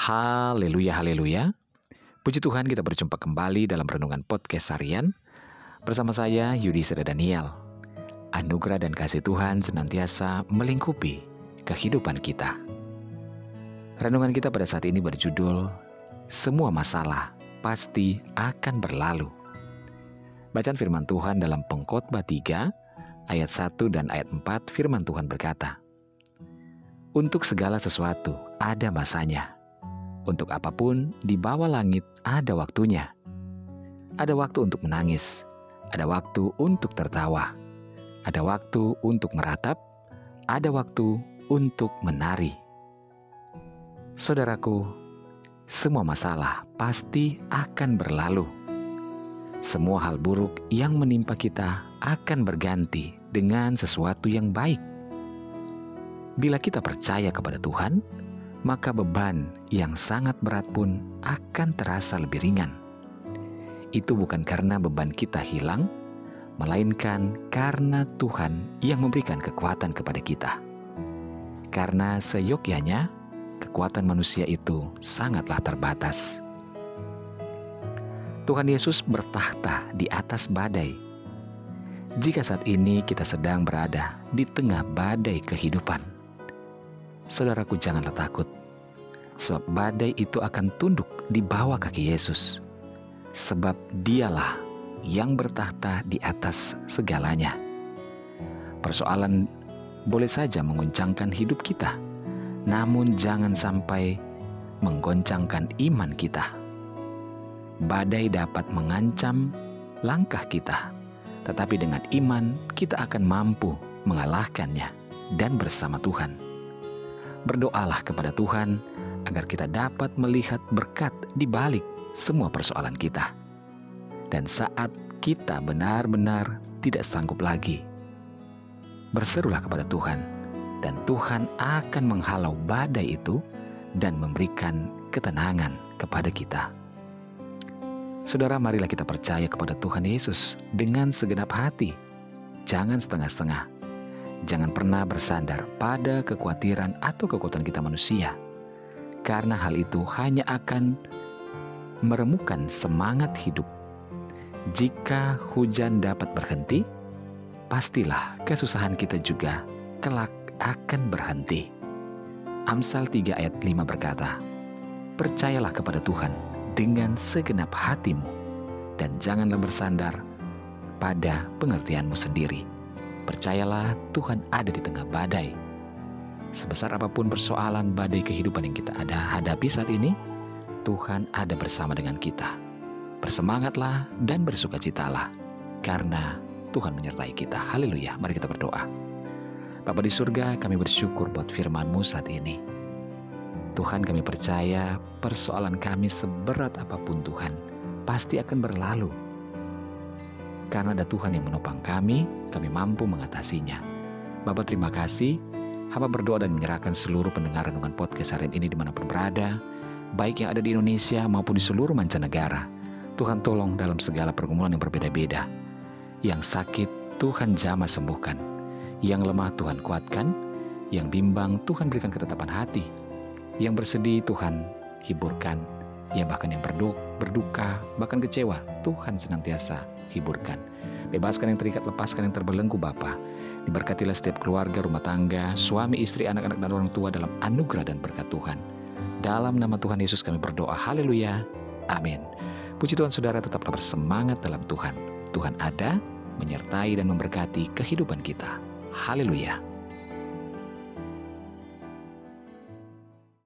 Haleluya, haleluya. Puji Tuhan kita berjumpa kembali dalam Renungan Podcast Harian bersama saya Yudi Seda Daniel. Anugerah dan kasih Tuhan senantiasa melingkupi kehidupan kita. Renungan kita pada saat ini berjudul Semua Masalah Pasti Akan Berlalu. Bacaan firman Tuhan dalam Pengkhotbah 3 ayat 1 dan ayat 4 firman Tuhan berkata, Untuk segala sesuatu ada masanya untuk apa pun di bawah langit ada waktunya. Ada waktu untuk menangis, ada waktu untuk tertawa, ada waktu untuk meratap, ada waktu untuk menari. Saudaraku, semua masalah pasti akan berlalu. Semua hal buruk yang menimpa kita akan berganti dengan sesuatu yang baik. Bila kita percaya kepada Tuhan, maka beban yang sangat berat pun akan terasa lebih ringan. Itu bukan karena beban kita hilang, melainkan karena Tuhan yang memberikan kekuatan kepada kita. Karena seyogyanya, kekuatan manusia itu sangatlah terbatas. Tuhan Yesus bertahta di atas badai. Jika saat ini kita sedang berada di tengah badai kehidupan, saudaraku janganlah takut. Sebab badai itu akan tunduk di bawah kaki Yesus. Sebab dialah yang bertahta di atas segalanya. Persoalan boleh saja mengoncangkan hidup kita, namun jangan sampai menggoncangkan iman kita. Badai dapat mengancam langkah kita, tetapi dengan iman kita akan mampu mengalahkannya dan bersama Tuhan berdoalah kepada Tuhan agar kita dapat melihat berkat di balik semua persoalan kita. Dan saat kita benar-benar tidak sanggup lagi, berserulah kepada Tuhan, dan Tuhan akan menghalau badai itu dan memberikan ketenangan kepada kita. Saudara, marilah kita percaya kepada Tuhan Yesus dengan segenap hati, jangan setengah-setengah Jangan pernah bersandar pada kekhawatiran atau kekuatan kita manusia, karena hal itu hanya akan meremukan semangat hidup. Jika hujan dapat berhenti, pastilah kesusahan kita juga kelak akan berhenti. Amsal 3 ayat 5 berkata, Percayalah kepada Tuhan dengan segenap hatimu, dan janganlah bersandar pada pengertianmu sendiri Percayalah Tuhan ada di tengah badai. Sebesar apa pun persoalan badai kehidupan yang kita ada hadapi saat ini, Tuhan ada bersama dengan kita. Bersemangatlah dan bersukacitalah, karena Tuhan menyertai kita. Haleluya, mari kita berdoa. Bapa di surga, kami bersyukur buat firman-Mu saat ini. Tuhan kami percaya persoalan kami seberat apa pun Tuhan, pasti akan berlalu karena ada Tuhan yang menopang kami, kami mampu mengatasinya. Bapak terima kasih. Hamba berdoa dan menyerahkan seluruh pendengar renungan podcast hari ini di mana pun berada, baik yang ada di Indonesia maupun di seluruh mancanegara. Tuhan tolong dalam segala pergumulan yang berbeda-beda. Yang sakit Tuhan jamah sembuhkan. Yang lemah Tuhan kuatkan. Yang bimbang Tuhan berikan ketetapan hati. Yang bersedih Tuhan hiburkan Ya bahkan yang berduk, berduka, bahkan kecewa, Tuhan senantiasa hiburkan. Bebaskan yang terikat, lepaskan yang terbelenggu Bapa. Diberkatilah setiap keluarga, rumah tangga, suami, istri, anak-anak, dan orang tua dalam anugerah dan berkat Tuhan. Dalam nama Tuhan Yesus kami berdoa. Haleluya. Amin. Puji Tuhan saudara tetaplah bersemangat dalam Tuhan. Tuhan ada, menyertai dan memberkati kehidupan kita. Haleluya.